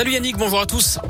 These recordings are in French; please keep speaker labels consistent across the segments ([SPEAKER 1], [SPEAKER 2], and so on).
[SPEAKER 1] Salut Yannick, bonjour à tous.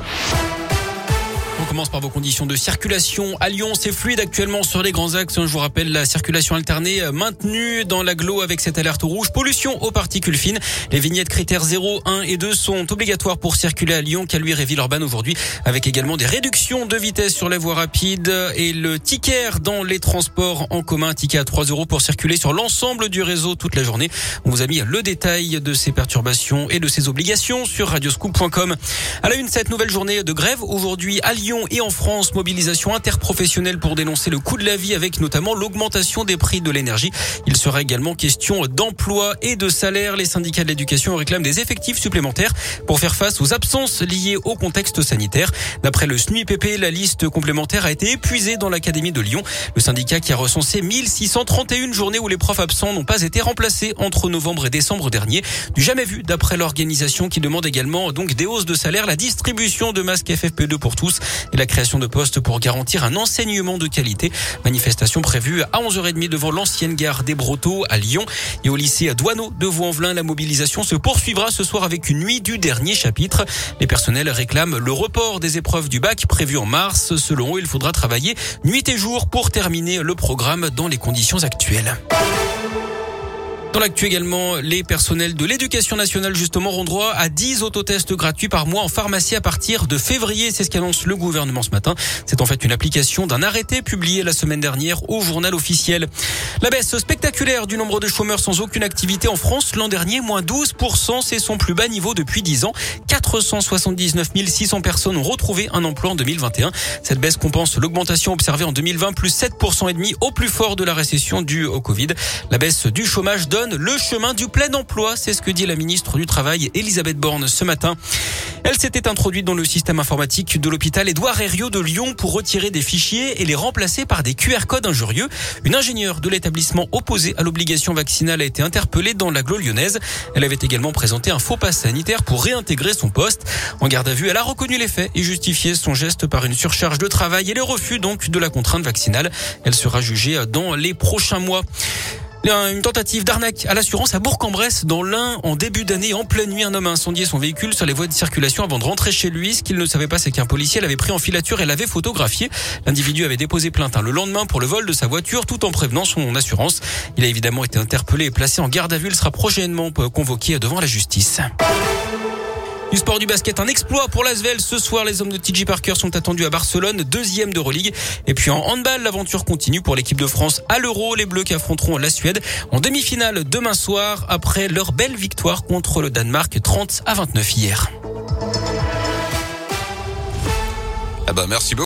[SPEAKER 1] On commence par vos conditions de circulation. À Lyon, c'est fluide actuellement sur les grands axes. Je vous rappelle la circulation alternée euh, maintenue dans l'agglo avec cette alerte rouge. Pollution aux particules fines. Les vignettes critères 0, 1 et 2 sont obligatoires pour circuler à Lyon, qu'à lui Villeurbanne aujourd'hui, avec également des réductions de vitesse sur les voies rapides et le ticket dans les transports en commun. Ticket à 3 euros pour circuler sur l'ensemble du réseau toute la journée. On vous a mis le détail de ces perturbations et de ces obligations sur radioscoop.com. À la une, cette nouvelle journée de grève aujourd'hui à Lyon et en France, mobilisation interprofessionnelle pour dénoncer le coût de la vie avec notamment l'augmentation des prix de l'énergie. Il sera également question d'emploi et de salaire. Les syndicats de l'éducation réclament des effectifs supplémentaires pour faire face aux absences liées au contexte sanitaire. D'après le SNUIPP, la liste complémentaire a été épuisée dans l'Académie de Lyon. Le syndicat qui a recensé 1631 journées où les profs absents n'ont pas été remplacés entre novembre et décembre dernier. Du jamais vu d'après l'organisation qui demande également donc des hausses de salaire, la distribution de masques FFP2 pour tous et la création de postes pour garantir un enseignement de qualité. Manifestation prévue à 11h30 devant l'ancienne gare des Brotteaux à Lyon et au lycée à Douaneau de Vaux-en-Velin. La mobilisation se poursuivra ce soir avec une nuit du dernier chapitre. Les personnels réclament le report des épreuves du bac prévu en mars. Selon eux, il faudra travailler nuit et jour pour terminer le programme dans les conditions actuelles. Dans l'actu également, les personnels de l'éducation nationale justement auront droit à 10 autotests gratuits par mois en pharmacie à partir de février. C'est ce qu'annonce le gouvernement ce matin. C'est en fait une application d'un arrêté publié la semaine dernière au journal officiel. La baisse spectaculaire du nombre de chômeurs sans aucune activité en France l'an dernier, moins 12%, c'est son plus bas niveau depuis 10 ans. 479 600 personnes ont retrouvé un emploi en 2021. Cette baisse compense l'augmentation observée en 2020, plus 7% et demi au plus fort de la récession due au Covid. La baisse du chômage donne le chemin du plein emploi. C'est ce que dit la ministre du Travail, Elisabeth Borne, ce matin. Elle s'était introduite dans le système informatique de l'hôpital Édouard Herriot de Lyon pour retirer des fichiers et les remplacer par des QR codes injurieux. Une ingénieure de l'établissement opposé à l'obligation vaccinale a été interpellée dans l'agglo lyonnaise. Elle avait également présenté un faux pass sanitaire pour réintégrer son poste. En garde à vue, elle a reconnu les faits et justifié son geste par une surcharge de travail et le refus donc de la contrainte vaccinale. Elle sera jugée dans les prochains mois. Une tentative d'arnaque à l'assurance à Bourg-en-Bresse dans l'Ain en début d'année en pleine nuit. Un homme a incendié son véhicule sur les voies de circulation avant de rentrer chez lui. Ce qu'il ne savait pas, c'est qu'un policier l'avait pris en filature et l'avait photographié. L'individu avait déposé plainte le lendemain pour le vol de sa voiture tout en prévenant son assurance. Il a évidemment été interpellé et placé en garde à vue. Il sera prochainement convoqué devant la justice. Du sport du basket, un exploit pour l'Asvel. Ce soir, les hommes de TJ Parker sont attendus à Barcelone, deuxième d'Euroleague. Et puis en handball, l'aventure continue pour l'équipe de France à l'Euro. Les Bleus qui affronteront la Suède en demi-finale demain soir après leur belle victoire contre le Danemark 30 à 29 hier.
[SPEAKER 2] Ah bah merci beaucoup.